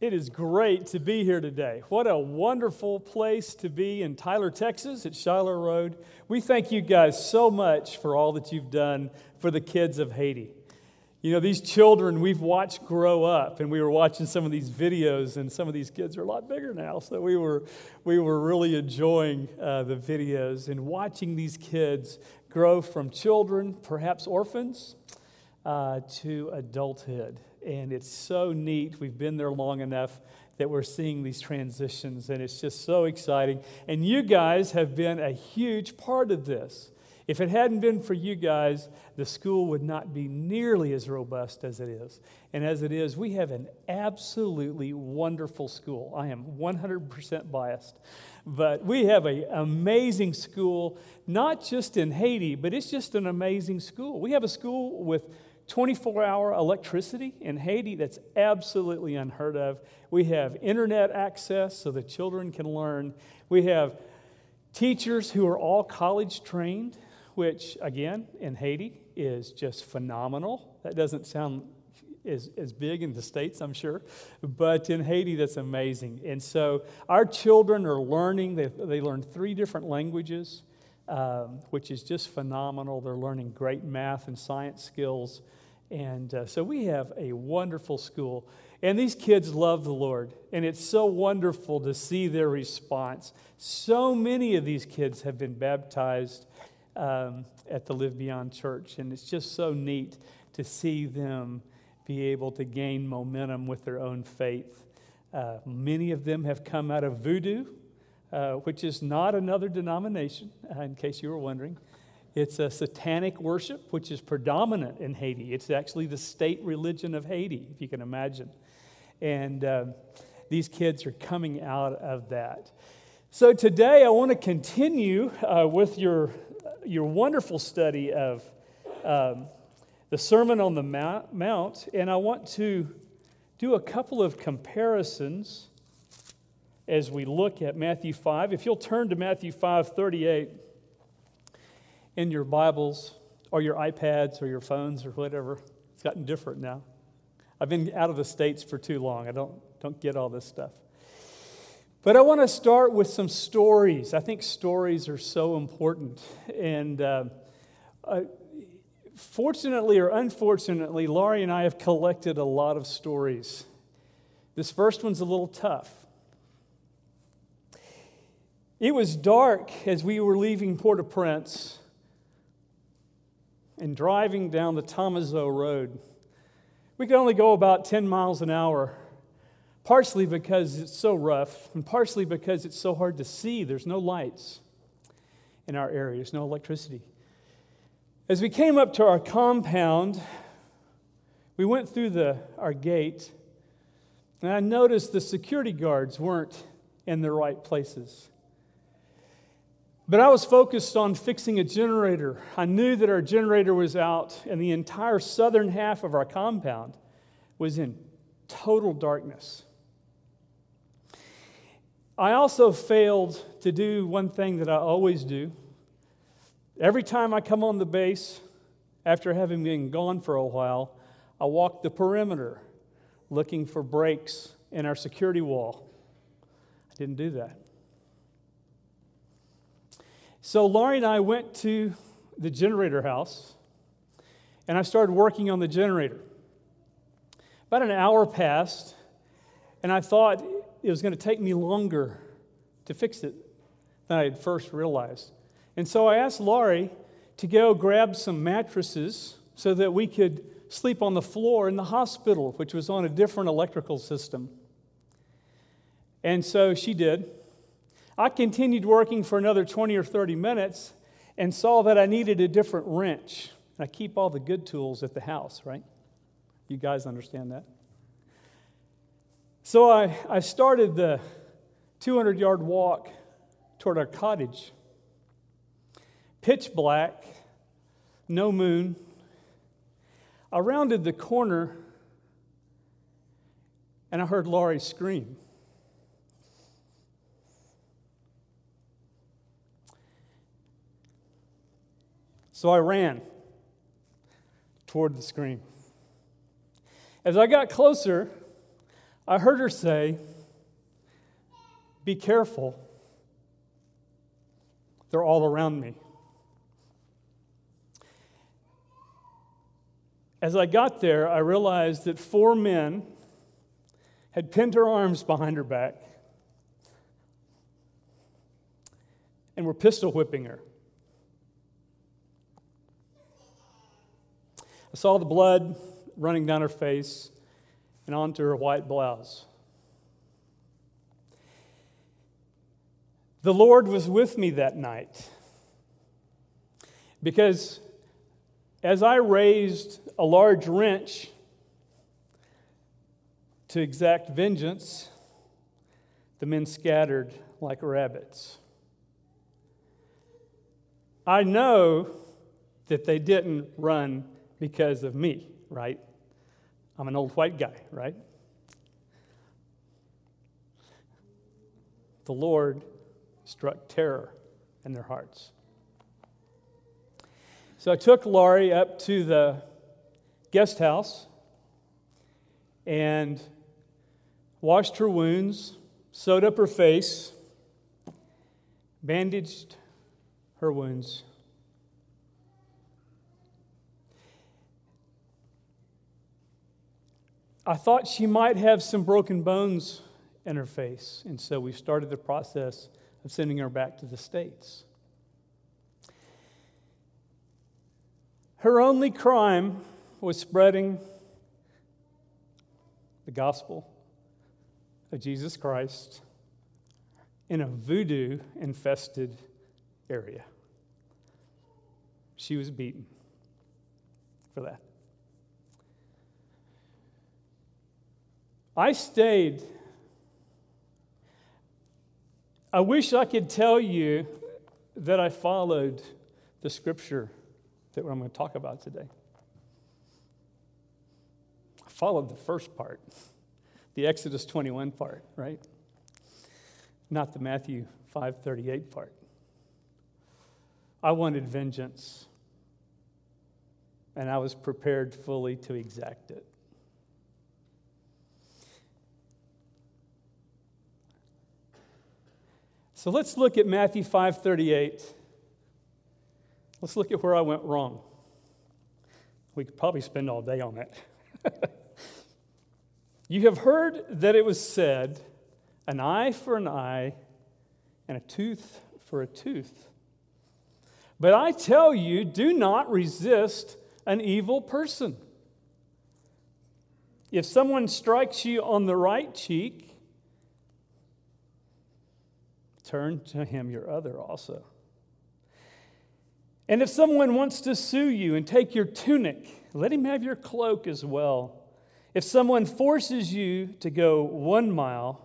It is great to be here today. What a wonderful place to be in Tyler, Texas at Shiloh Road. We thank you guys so much for all that you've done for the kids of Haiti. You know, these children we've watched grow up, and we were watching some of these videos, and some of these kids are a lot bigger now. So we were, we were really enjoying uh, the videos and watching these kids grow from children, perhaps orphans, uh, to adulthood and it's so neat. We've been there long enough that we're seeing these transitions, and it's just so exciting. And you guys have been a huge part of this. If it hadn't been for you guys, the school would not be nearly as robust as it is. And as it is, we have an absolutely wonderful school. I am 100% biased. But we have an amazing school, not just in Haiti, but it's just an amazing school. We have a school with 24 hour electricity in Haiti, that's absolutely unheard of. We have internet access so the children can learn. We have teachers who are all college trained, which, again, in Haiti is just phenomenal. That doesn't sound as, as big in the States, I'm sure, but in Haiti, that's amazing. And so our children are learning, they, they learn three different languages. Um, which is just phenomenal. They're learning great math and science skills. And uh, so we have a wonderful school. And these kids love the Lord. And it's so wonderful to see their response. So many of these kids have been baptized um, at the Live Beyond Church. And it's just so neat to see them be able to gain momentum with their own faith. Uh, many of them have come out of voodoo, uh, which is not another denomination, uh, in case you were wondering. It's a satanic worship, which is predominant in Haiti. It's actually the state religion of Haiti, if you can imagine. And uh, these kids are coming out of that. So today I want to continue uh, with your, your wonderful study of um, the Sermon on the Mount, and I want to do a couple of comparisons as we look at Matthew 5. If you'll turn to Matthew 5 38 in your Bibles or your iPads or your phones or whatever. It's gotten different now. I've been out of the States for too long. I don't, don't get all this stuff. But I want to start with some stories. I think stories are so important. And uh, uh, fortunately or unfortunately, Laurie and I have collected a lot of stories. This first one's a little tough. It was dark as we were leaving Port au Prince and driving down the Thomazeau Road. We could only go about 10 miles an hour, partially because it's so rough, and partially because it's so hard to see. There's no lights in our area, there's no electricity. As we came up to our compound, we went through the, our gate, and I noticed the security guards weren't in the right places. But I was focused on fixing a generator. I knew that our generator was out, and the entire southern half of our compound was in total darkness. I also failed to do one thing that I always do. Every time I come on the base, after having been gone for a while, I walk the perimeter looking for breaks in our security wall. I didn't do that. So Laurie and I went to the generator house and I started working on the generator. About an hour passed, and I thought it was going to take me longer to fix it than I had first realized. And so I asked Laurie to go grab some mattresses so that we could sleep on the floor in the hospital, which was on a different electrical system. And so she did. I continued working for another 20 or 30 minutes and saw that I needed a different wrench. I keep all the good tools at the house, right? You guys understand that? So I, I started the 200 yard walk toward our cottage. Pitch black, no moon. I rounded the corner and I heard Laurie scream. So I ran toward the screen. As I got closer, I heard her say, Be careful. They're all around me. As I got there, I realized that four men had pinned her arms behind her back and were pistol whipping her. I saw the blood running down her face and onto her white blouse. The Lord was with me that night because as I raised a large wrench to exact vengeance, the men scattered like rabbits. I know that they didn't run because of me, right? I'm an old white guy, right? The Lord struck terror in their hearts. So I took Laurie up to the guest house and washed her wounds, sewed up her face, bandaged her wounds. I thought she might have some broken bones in her face, and so we started the process of sending her back to the States. Her only crime was spreading the gospel of Jesus Christ in a voodoo infested area. She was beaten for that. I stayed. I wish I could tell you that I followed the scripture that I'm going to talk about today. I followed the first part, the Exodus 21 part, right? Not the Matthew 538 part. I wanted vengeance, and I was prepared fully to exact it. So let's look at Matthew 5:38. Let's look at where I went wrong. We could probably spend all day on that. you have heard that it was said, an eye for an eye and a tooth for a tooth. But I tell you, do not resist an evil person. If someone strikes you on the right cheek, turn to him your other also. And if someone wants to sue you and take your tunic, let him have your cloak as well. If someone forces you to go one mile,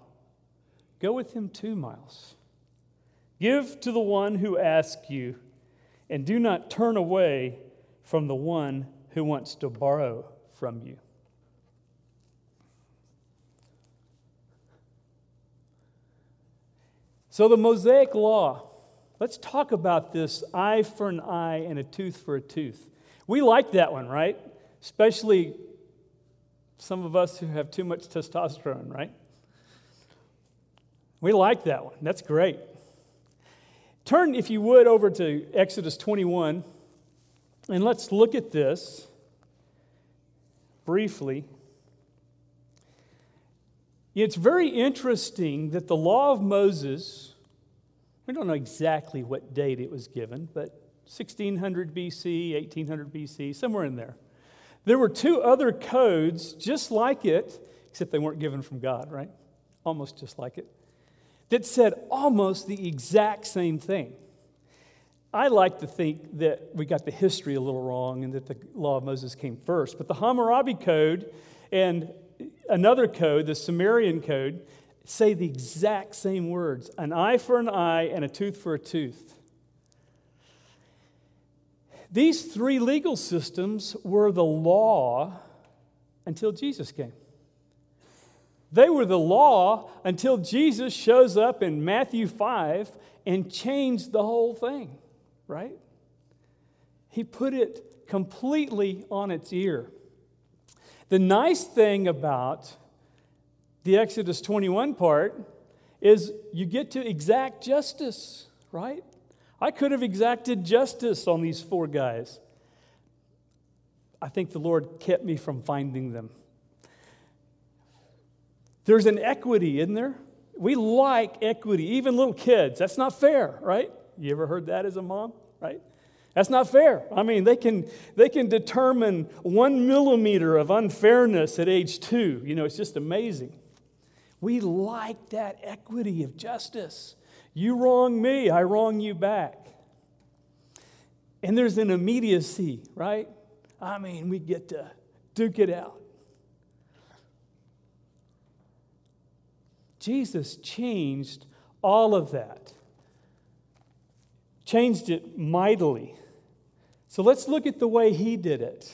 go with him two miles. Give to the one who asks you, and do not turn away from the one who wants to borrow from you. So, the Mosaic Law, let's talk about this eye for an eye and a tooth for a tooth. We like that one, right? Especially some of us who have too much testosterone, right? We like that one. That's great. Turn, if you would, over to Exodus 21, and let's look at this briefly. It's very interesting that the law of Moses, we don't know exactly what date it was given, but 1600 BC, 1800 BC, somewhere in there. There were two other codes just like it, except they weren't given from God, right? Almost just like it, that said almost the exact same thing. I like to think that we got the history a little wrong and that the law of Moses came first. But the Hammurabi Code and another code, the Sumerian code, say the exact same words an eye for an eye and a tooth for a tooth. These three legal systems were the law until Jesus came. They were the law until Jesus shows up in Matthew 5 and changed the whole thing, right? He put it completely on its ear. The nice thing about The Exodus 21 part is you get to exact justice, right? I could have exacted justice on these four guys. I think the Lord kept me from finding them. There's an equity, isn't there? We like equity, even little kids. That's not fair, right? You ever heard that as a mom, right? That's not fair. I mean, they can, they can determine one millimeter of unfairness at age two. You know, it's just amazing. We like that equity of justice. You wrong me, I wrong you back. And there's an immediacy, right? I mean, we get to duke it out. Jesus changed all of that, changed it mightily. So let's look at the way he did it.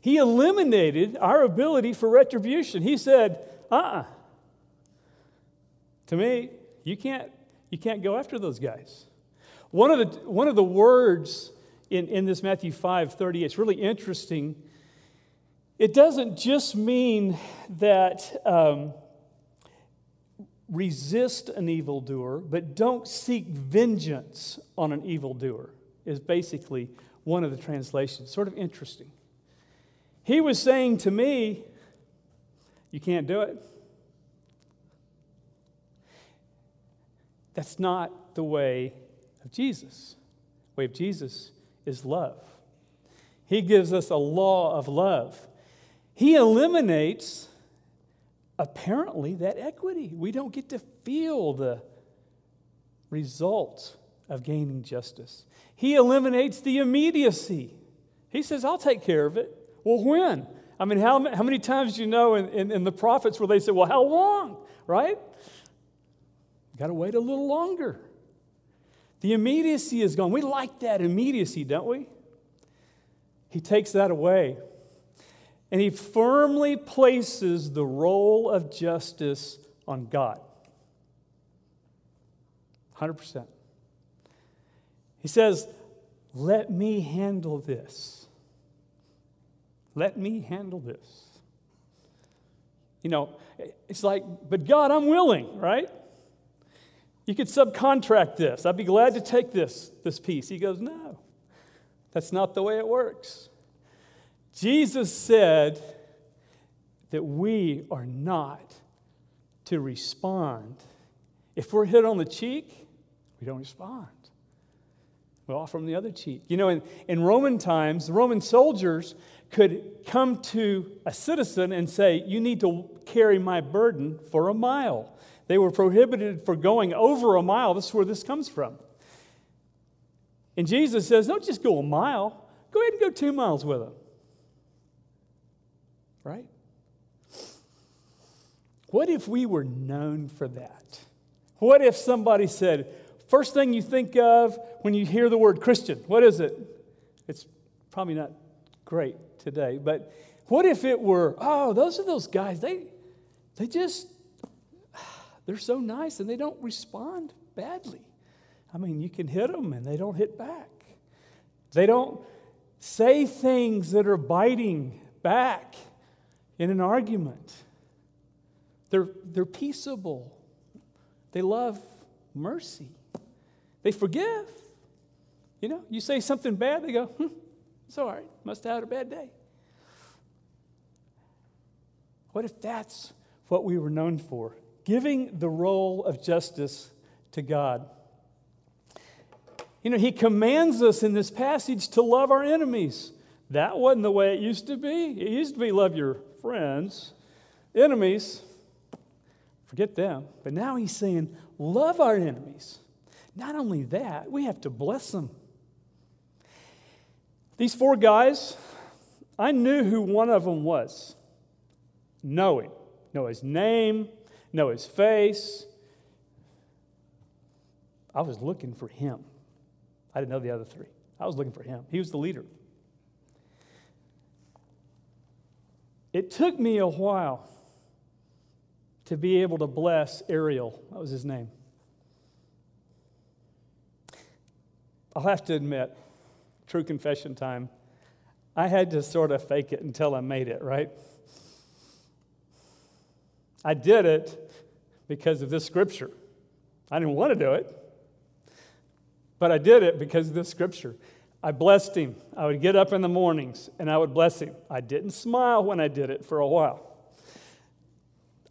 He eliminated our ability for retribution. He said, uh uh-uh. uh To me, you can't, you can't go after those guys. One of the, one of the words in, in this Matthew 5 30, it's really interesting. It doesn't just mean that um, resist an evildoer, but don't seek vengeance on an evildoer, is basically one of the translations. Sort of interesting. He was saying to me, You can't do it. That's not the way of Jesus. The way of Jesus is love. He gives us a law of love. He eliminates apparently that equity. We don't get to feel the result of gaining justice. He eliminates the immediacy. He says, I'll take care of it. Well, when? I mean, how, how many times do you know in, in, in the prophets where they say, well, how long? Right? Got to wait a little longer. The immediacy is gone. We like that immediacy, don't we? He takes that away. And he firmly places the role of justice on God. 100%. He says, Let me handle this. Let me handle this. You know, it's like, but God, I'm willing, right? You could subcontract this. I'd be glad to take this, this piece. He goes, No, that's not the way it works. Jesus said that we are not to respond. If we're hit on the cheek, we don't respond. We offer them the other cheek. You know, in, in Roman times, the Roman soldiers could come to a citizen and say, You need to carry my burden for a mile. They were prohibited for going over a mile. This is where this comes from. And Jesus says, Don't just go a mile, go ahead and go two miles with them right? What if we were known for that? What if somebody said, first thing you think of when you hear the word Christian, what is it? It's probably not great today, but what if it were, oh, those are those guys, they, they just, they're so nice and they don't respond badly. I mean, you can hit them and they don't hit back. They don't say things that are biting back in an argument. They're, they're peaceable. They love mercy. They forgive. You know, you say something bad, they go, hmm, it's all right. Must have had a bad day. What if that's what we were known for? Giving the role of justice to God. You know, He commands us in this passage to love our enemies. That wasn't the way it used to be. It used to be love your friends, enemies, forget them. But now he's saying, love our enemies. Not only that, we have to bless them. These four guys, I knew who one of them was. Know him, know his name, know his face. I was looking for him. I didn't know the other three. I was looking for him. He was the leader. It took me a while to be able to bless Ariel. That was his name. I'll have to admit, true confession time, I had to sort of fake it until I made it, right? I did it because of this scripture. I didn't want to do it, but I did it because of this scripture. I blessed him. I would get up in the mornings and I would bless him. I didn't smile when I did it for a while.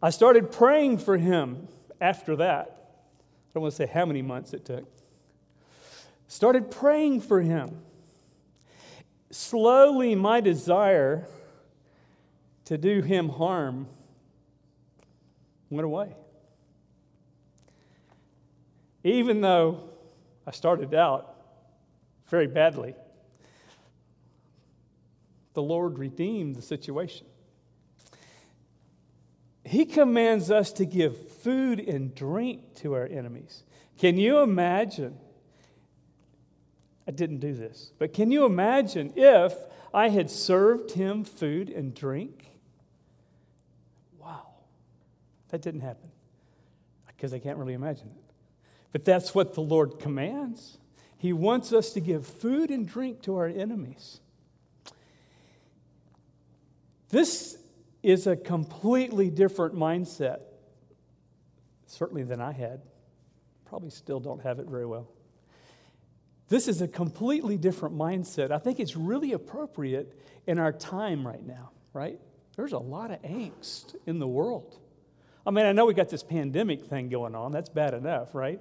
I started praying for him after that. I don't want to say how many months it took. Started praying for him. Slowly, my desire to do him harm went away. Even though I started out very badly, the Lord redeemed the situation. He commands us to give food and drink to our enemies. Can you imagine? I didn't do this, but can you imagine if I had served him food and drink? Wow, that didn't happen because I can't really imagine it. But that's what the Lord commands. He wants us to give food and drink to our enemies. This is a completely different mindset, certainly than I had. Probably still don't have it very well. This is a completely different mindset. I think it's really appropriate in our time right now, right? There's a lot of angst in the world. I mean, I know we got this pandemic thing going on. That's bad enough, right?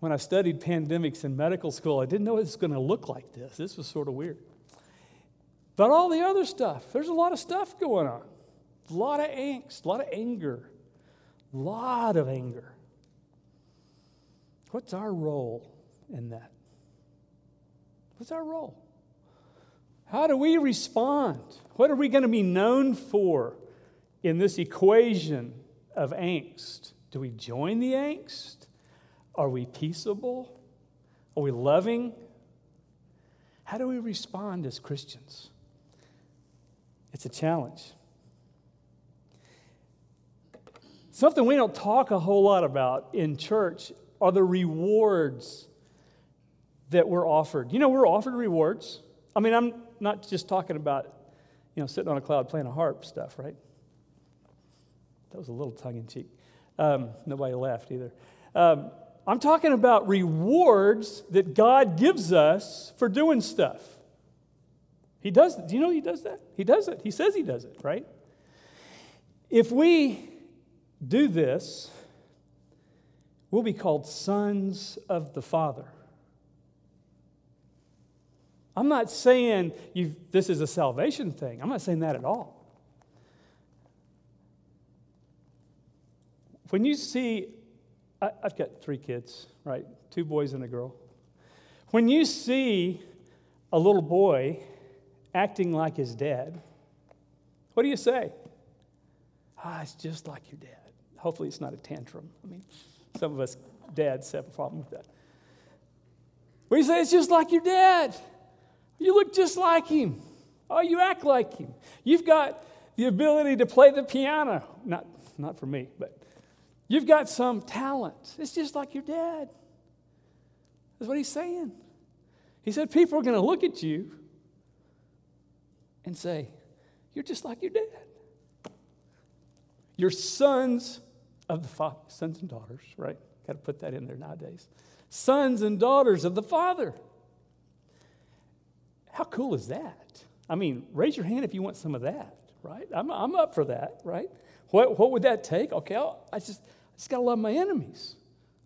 When I studied pandemics in medical school, I didn't know it was going to look like this. This was sort of weird. But all the other stuff, there's a lot of stuff going on. A lot of angst, a lot of anger, a lot of anger. What's our role in that? What's our role? How do we respond? What are we going to be known for in this equation of angst? Do we join the angst? Are we peaceable? Are we loving? How do we respond as Christians? It's a challenge. Something we don't talk a whole lot about in church are the rewards that we're offered. You know, we're offered rewards. I mean, I'm not just talking about, you know, sitting on a cloud playing a harp stuff, right? That was a little tongue in cheek. Um, nobody laughed either. Um, I'm talking about rewards that God gives us for doing stuff. He does. Do you know he does that? He does it. He says he does it, right? If we do this, we'll be called sons of the Father. I'm not saying this is a salvation thing. I'm not saying that at all. When you see, I, I've got three kids, right? Two boys and a girl. When you see a little boy acting like his dad, what do you say? Ah, it's just like your dad. Hopefully, it's not a tantrum. I mean, some of us dads have a problem with that. You say? It's just like your dad. You look just like him. Oh, you act like him. You've got the ability to play the piano. Not, not for me, but you've got some talent. It's just like your dad. That's what he's saying. He said, People are going to look at you and say, You're just like your dad. You're sons of the Father, sons and daughters, right? Got to put that in there nowadays. Sons and daughters of the Father. How cool is that? I mean, raise your hand if you want some of that, right? I'm, I'm up for that, right? What, what would that take? Okay, I'll, I just, I just got to love my enemies.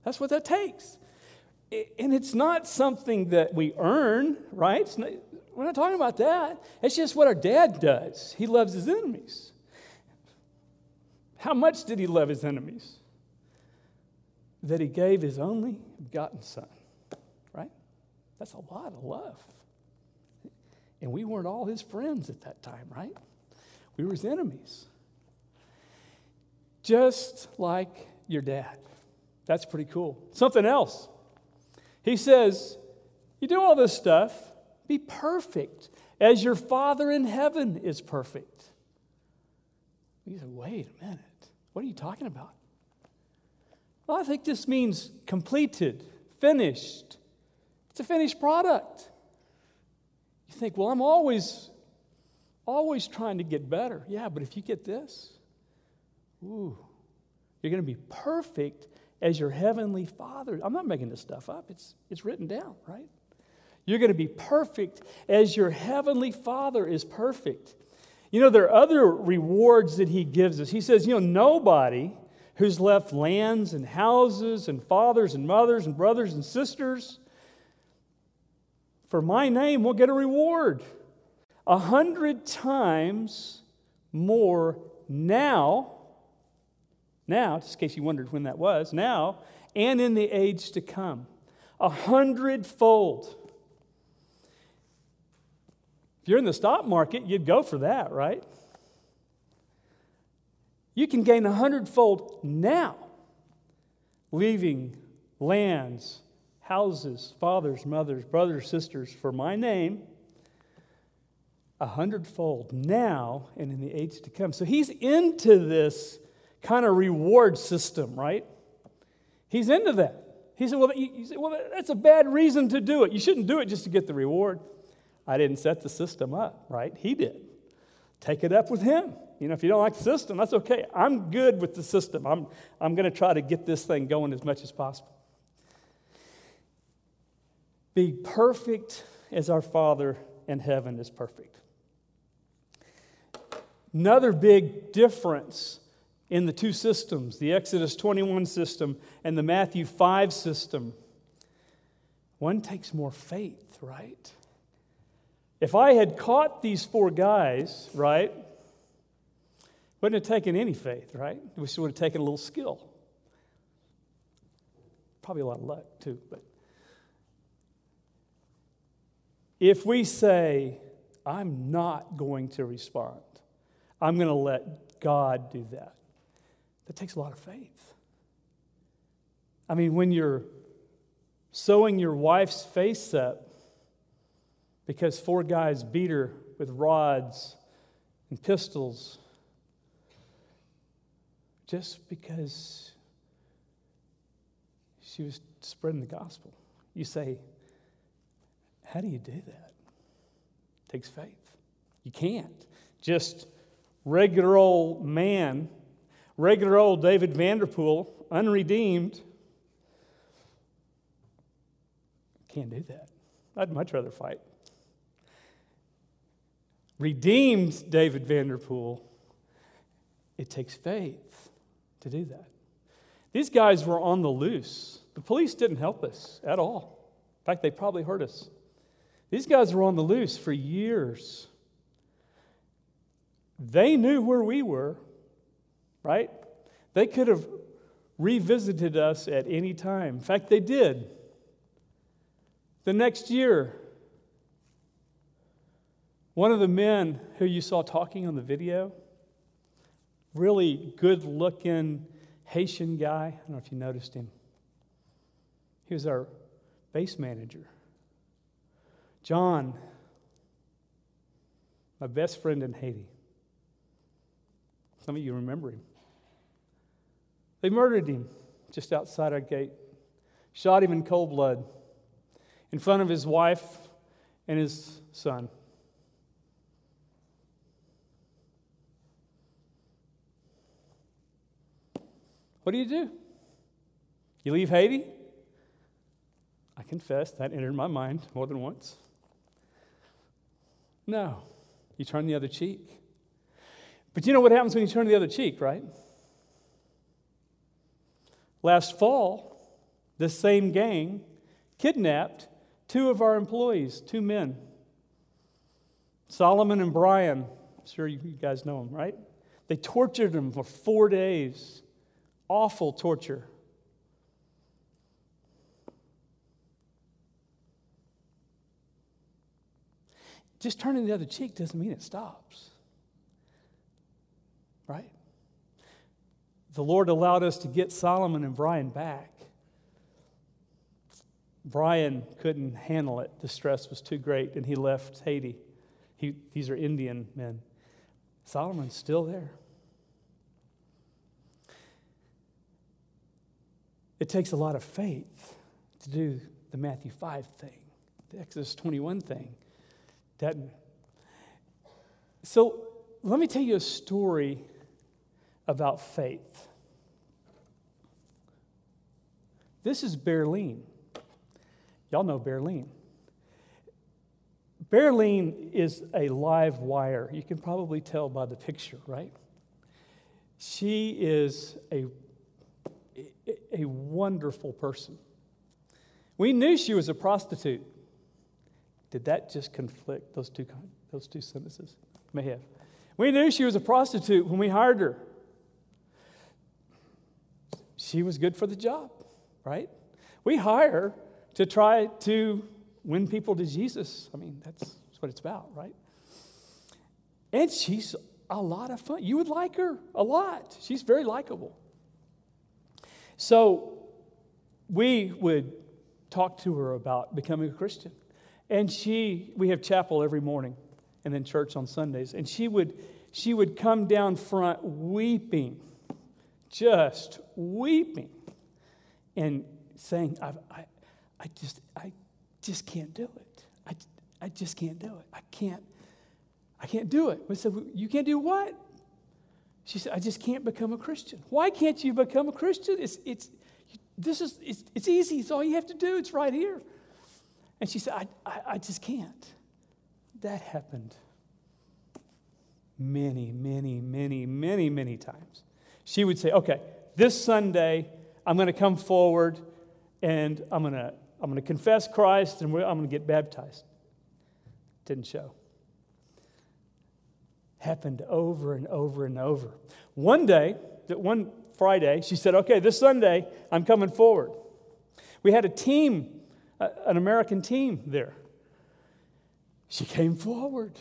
That's what that takes. And it's not something that we earn, right? Not, we're not talking about that. It's just what our dad does. He loves his enemies. How much did he love his enemies? That he gave his only begotten son, right? That's a lot of love. And we weren't all his friends at that time, right? We were his enemies. Just like your dad. That's pretty cool. Something else. He says, You do all this stuff, be perfect as your Father in heaven is perfect. You say, wait a minute. What are you talking about? Well, I think this means completed, finished. It's a finished product. You think, well, I'm always, always trying to get better. Yeah, but if you get this, Ooh, you're going to be perfect as your heavenly Father. I'm not making this stuff up, it's, it's written down, right? You're going to be perfect as your heavenly Father is perfect. You know, there are other rewards that He gives us. He says, you know, nobody who's left lands and houses and fathers and mothers and brothers and sisters for my name will get a reward. A hundred times more now, now, just in case you wondered when that was, now, and in the age to come. A hundredfold. If you're in the stock market, you'd go for that, right? You can gain a hundredfold now, leaving lands, houses, fathers, mothers, brothers, sisters for my name a hundredfold now and in the age to come. So he's into this kind of reward system, right? He's into that. He said, well, you said, well, that's a bad reason to do it. You shouldn't do it just to get the reward. I didn't set the system up, right? He did. Take it up with him. You know, if you don't like the system, that's okay. I'm good with the system. I'm, I'm going to try to get this thing going as much as possible. Be perfect as our Father in heaven is perfect. Another big difference in the two systems, the Exodus 21 system and the Matthew 5 system, one takes more faith, right? If I had caught these four guys, right, wouldn't have taken any faith, right? We would have taken a little skill. Probably a lot of luck, too, but if we say, I'm not going to respond, I'm going to let God do that. That takes a lot of faith. I mean, when you're sewing your wife's face up because four guys beat her with rods and pistols just because she was spreading the gospel. You say, How do you do that? It takes faith. You can't just regular old man, regular old David Vanderpool, unredeemed. Can't do that. I'd much rather fight. Redeemed David Vanderpool, it takes faith to do that. These guys were on the loose. The police didn't help us at all. In fact, they probably hurt us. These guys were on the loose for years. They knew where we were, right? They could have revisited us at any time. In fact, they did. The next year, one of the men who you saw talking on the video, really good looking Haitian guy, I don't know if you noticed him. He was our base manager. John, my best friend in Haiti. Some of you remember him. They murdered him just outside our gate, shot him in cold blood in front of his wife and his son. What do you do? You leave Haiti? I confess that entered my mind more than once. No, you turn the other cheek. But you know what happens when you turn the other cheek, right? Last fall, the same gang kidnapped two of our employees, two men, Solomon and Brian. I'm sure you guys know them, right? They tortured them for four days. Awful torture. Just turning the other cheek doesn't mean it stops. Right? The Lord allowed us to get Solomon and Brian back. Brian couldn't handle it. The stress was too great, and he left Haiti. He, these are Indian men. Solomon's still there. It takes a lot of faith to do the Matthew 5 thing, the Exodus 21 thing. That, so let me tell you a story about faith. This is Berlin. Y'all know Berlin. Berlin is a live wire. You can probably tell by the picture, right? She is a, a wonderful person. We knew she was a prostitute. Did that just conflict, those two, those two sentences? May have. We knew she was a prostitute when we hired her. She was good for the job, right? We hire to try to win people to Jesus. I mean, that's, that's what it's about, right? And she's a lot of fun. You would like her a lot. She's very likable. So we would talk to her about becoming a Christian. And she, we have chapel every morning and then church on Sundays. And she would, she would come down front weeping, just weeping, and saying, I, I, I just, I just can't do it. I, I just can't do it. I can't, I can't do it. We said, You can't do what? She said, I just can't become a Christian. Why can't you become a Christian? It's, it's, this is, it's, it's easy. It's all you have to do. It's right here. And she said, I, I, I just can't. That happened many, many, many, many, many times. She would say, Okay, this Sunday, I'm going to come forward and I'm going to I'm going to confess Christ and I'm going to get baptized. Didn't show. Happened over and over and over. One day, that one Friday, she said, Okay, this Sunday, I'm coming forward. We had a team, an American team there. She came forward.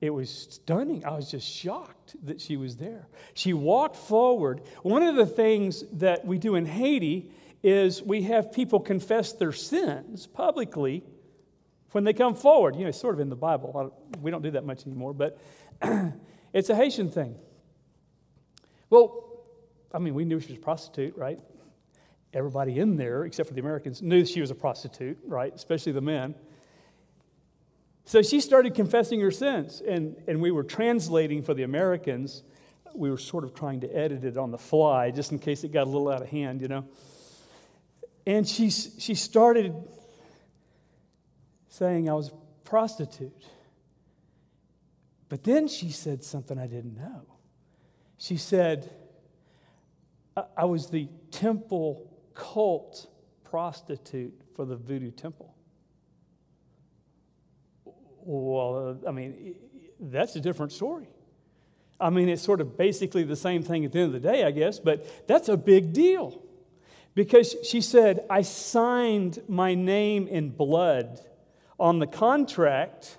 It was stunning. I was just shocked that she was there. She walked forward. One of the things that we do in Haiti is we have people confess their sins publicly when they come forward. You know, it's sort of in the Bible. We don't do that much anymore, but it's a Haitian thing. Well, I mean, we knew she was a prostitute, right? Everybody in there, except for the Americans, knew she was a prostitute, right? Especially the men. So she started confessing her sins, and, and we were translating for the Americans. We were sort of trying to edit it on the fly just in case it got a little out of hand, you know. And she, she started saying, I was a prostitute. But then she said something I didn't know. She said, I, I was the temple cult prostitute for the voodoo temple. Well, I mean, that's a different story. I mean, it's sort of basically the same thing at the end of the day, I guess, but that's a big deal. Because she said, I signed my name in blood on the contract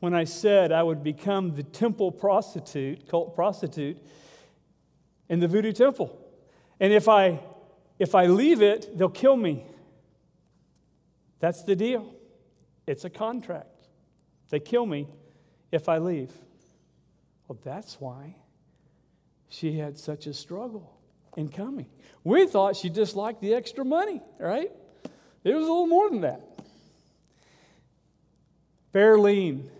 when I said I would become the temple prostitute, cult prostitute, in the voodoo temple. And if I if I leave it, they'll kill me. That's the deal. It's a contract. They kill me if I leave. Well, that's why she had such a struggle in coming. We thought she just liked the extra money, right? It was a little more than that. Berlin.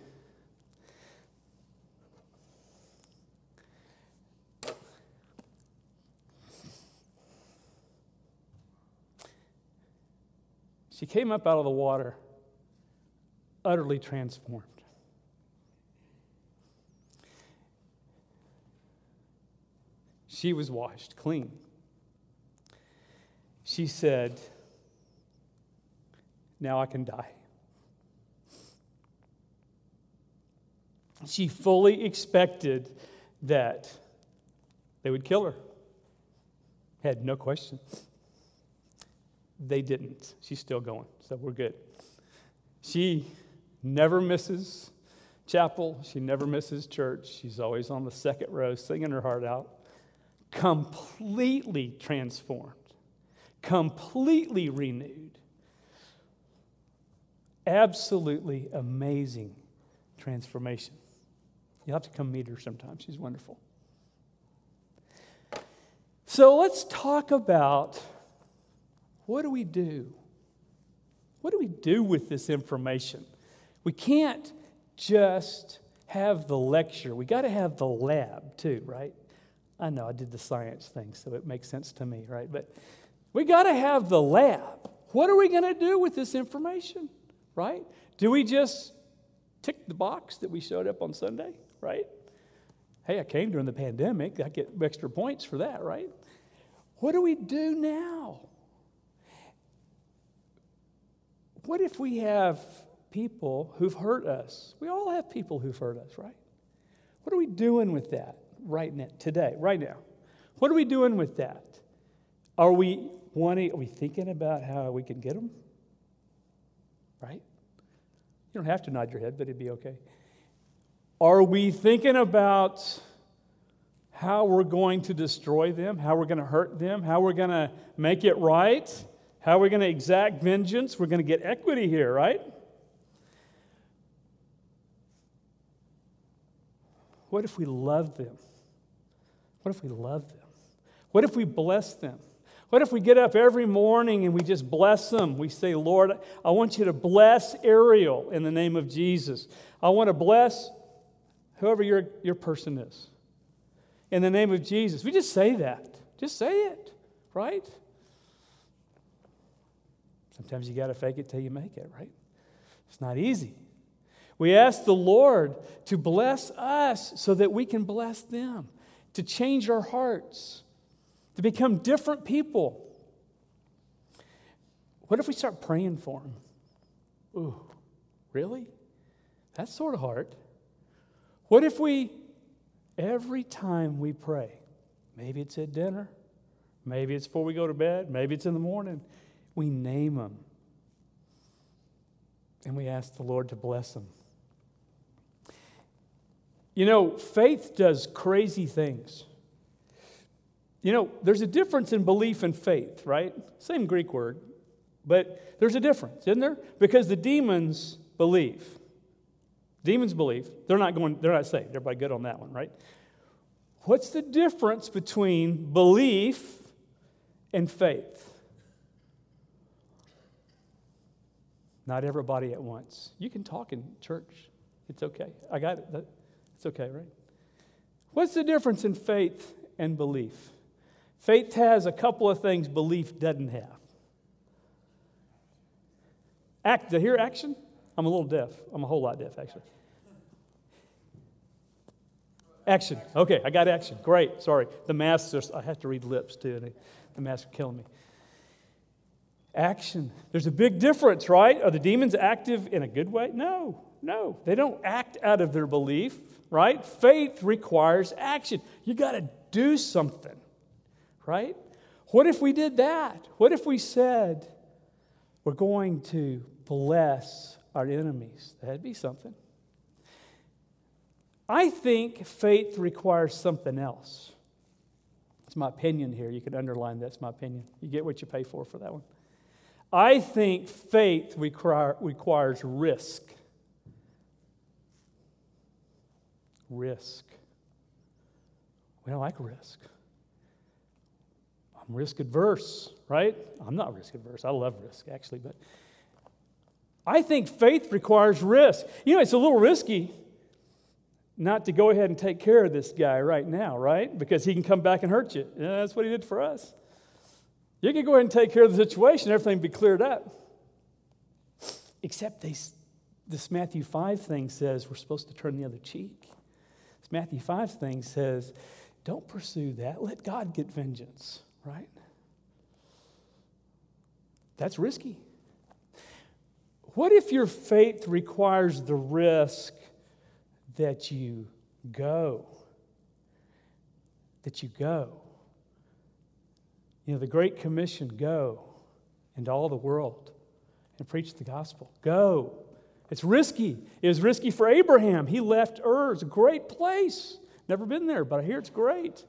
She came up out of the water utterly transformed. She was washed clean. She said, Now I can die. She fully expected that they would kill her. Had no question. They didn't. She's still going, so we're good. She never misses chapel. She never misses church. She's always on the second row singing her heart out completely transformed, completely renewed. Absolutely amazing transformation. You'll have to come meet her sometime. She's wonderful. So let's talk about what do we do? What do we do with this information? We can't just have the lecture, we got to have the lab too, right? I know I did the science thing, so it makes sense to me, right? But we got to have the lab. What are we going to do with this information, right? Do we just tick the box that we showed up on Sunday, right? Hey, I came during the pandemic. I get extra points for that, right? What do we do now? What if we have people who've hurt us? We all have people who've hurt us, right? What are we doing with that right now, today, right now? What are we doing with that? Are we wanting, are we thinking about how we can get them? Right? You don't have to nod your head, but it'd be okay. Are we thinking about how we're going to destroy them, how we're going to hurt them, how we're going to make it right, how are we're going to exact vengeance? We're going to get equity here, right? What if we love them? What if we love them? What if we bless them? What if we get up every morning and we just bless them? We say, Lord, I want you to bless Ariel in the name of Jesus. I want to bless whoever your, your person is in the name of Jesus. We just say that. Just say it, right? Sometimes you got to fake it till you make it, right? It's not easy. We ask the Lord to bless us so that we can bless them, to change our hearts to become different people. What if we start praying for them? Ooh, really? That's sort of hard. What if we, every time we pray, maybe it's at dinner, maybe it's before we go to bed, maybe it's in the morning, we name them and we ask the Lord to bless them. You know, faith does crazy things. You know, there's a difference in belief and faith, right? Same Greek word, but there's a difference, isn't there? Because the demons believe. Demons believe. They're not going, they're not saved. Everybody good on that one, right? What's the difference between belief and faith? Not everybody at once. You can talk in church. It's okay. I got it. It's okay, right? What's the difference in faith and belief? Faith has a couple of things belief doesn't have. Act, to hear action? I'm a little deaf. I'm a whole lot deaf, actually. Action. Okay, I got action. Great. Sorry. The masks are, I have to read lips too. The masks are killing me. Action. There's a big difference, right? Are the demons active in a good way? No, no. They don't act out of their belief, right? Faith requires action. You got to do something right? What if we did that? What if we said, we're going to bless our enemies? That'd be something. I think faith requires something else. It's my opinion here. You can underline that's my opinion. You get what you pay for for that one. I think faith require, requires risk. Risk. We don't like risk. I'm risk adverse, right? I'm not risk adverse. I love risk, actually, but I think faith requires risk. You know, it's a little risky not to go ahead and take care of this guy right now, right? Because he can come back and hurt you. Yeah, that's what he did for us. You can go ahead and take care of the situation, everything be cleared up. Except they, this Matthew 5 thing says we're supposed to turn the other cheek. This Matthew 5 thing says, don't pursue that. Let God get vengeance right? That's risky. What if your faith requires the risk that you go? That you go. You know, the Great Commission go into all the world and preach the gospel. Go. It's risky. It was risky for Abraham. He left Ur. It's a great place. Never been there, but I hear it's great.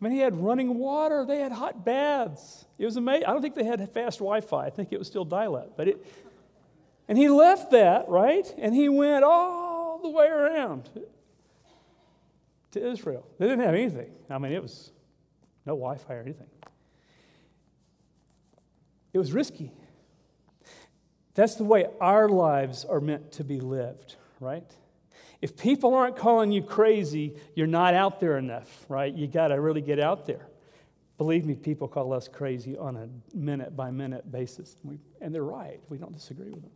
I mean, he had running water. They had hot baths. It was amazing. I don't think they had fast Wi-Fi. I think it was still dial-up. But it, and he left that right, and he went all the way around to Israel. They didn't have anything. I mean, it was no Wi-Fi or anything. It was risky. That's the way our lives are meant to be lived, right? If people aren't calling you crazy, you're not out there enough, right? You got to really get out there. Believe me, people call us crazy on a minute by minute basis. and they're right. We don't disagree with them.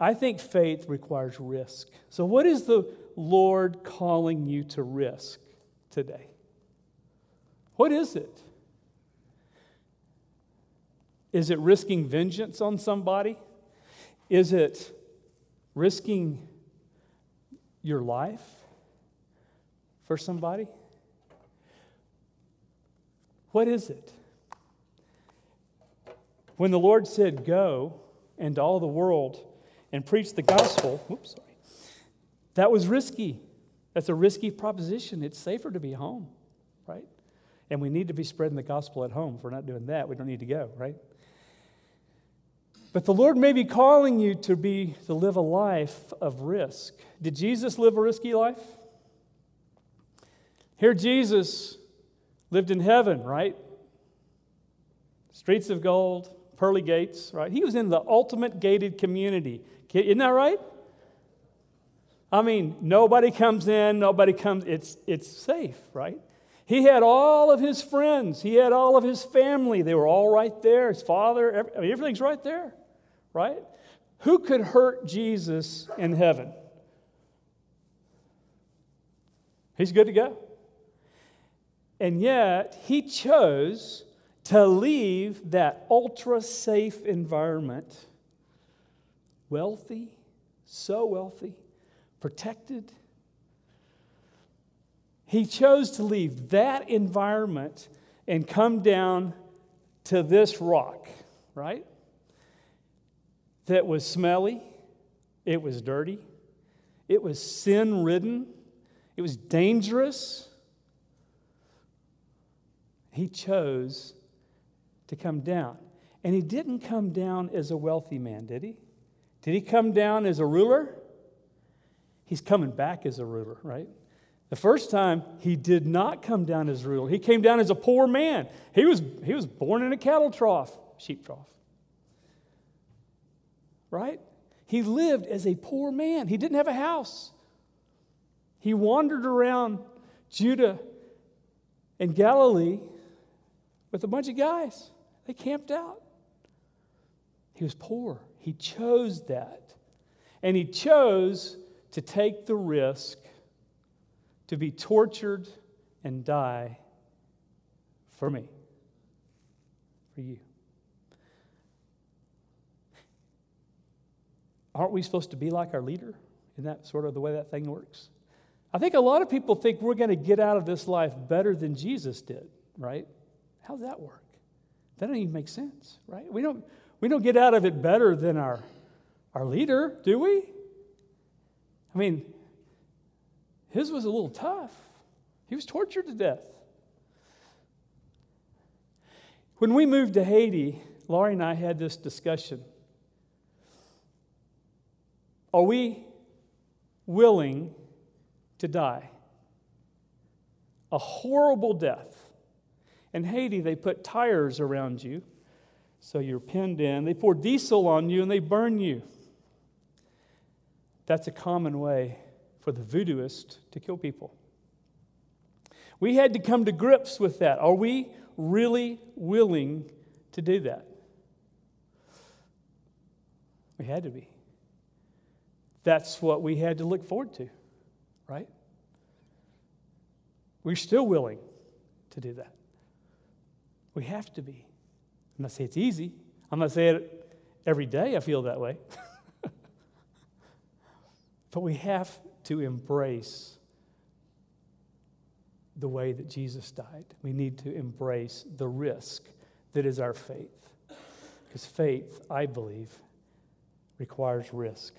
I think faith requires risk. So, what is the Lord calling you to risk today? What is it? Is it risking vengeance on somebody? Is it risking your life for somebody? What is it? When the Lord said, Go into all the world and preach the gospel, whoops, sorry, that was risky. That's a risky proposition. It's safer to be home, right? And we need to be spreading the gospel at home. If we're not doing that, we don't need to go, right? But the Lord may be calling you to be to live a life of risk. Did Jesus live a risky life? Here Jesus lived in heaven, right? Streets of gold, pearly gates, right? He was in the ultimate gated community. Isn't that right? I mean, nobody comes in, nobody comes, it's, it's safe, right? He had all of his friends, he had all of his family. They were all right there. His father, everything's right there, right? Who could hurt Jesus in heaven? He's good to go. And yet, he chose to leave that ultra safe environment, wealthy, so wealthy, protected he chose to leave that environment and come down to this rock, right? That was smelly, it was dirty, it was sin ridden, it was dangerous. He chose to come down. And he didn't come down as a wealthy man, did he? Did he come down as a ruler? He's coming back as a ruler, right? The first time, he did not come down as a ruler. He came down as a poor man. He was, he was born in a cattle trough, sheep trough. Right? He lived as a poor man. He didn't have a house. He wandered around Judah and Galilee with a bunch of guys. They camped out. He was poor. He chose that. And he chose to take the risk to be tortured and die for me, for you. Aren't we supposed to be like our leader? Isn't that sort of the way that thing works? I think a lot of people think we're going to get out of this life better than Jesus did, right? How's that work? That doesn't even make sense, right? We don't, we don't get out of it better than our, our leader, do we? I mean, his was a little tough. He was tortured to death. When we moved to Haiti, Laurie and I had this discussion. Are we willing to die? A horrible death. In Haiti, they put tires around you so you're pinned in. They pour diesel on you and they burn you. That's a common way for the voodooist to kill people. We had to come to grips with that. Are we really willing to do that? We had to be. That's what we had to look forward to, right? We're still willing to do that. We have to be. I'm not saying it's easy. I'm not saying it every day I feel that way. but we have to embrace the way that Jesus died. We need to embrace the risk that is our faith. Because faith, I believe, requires risk.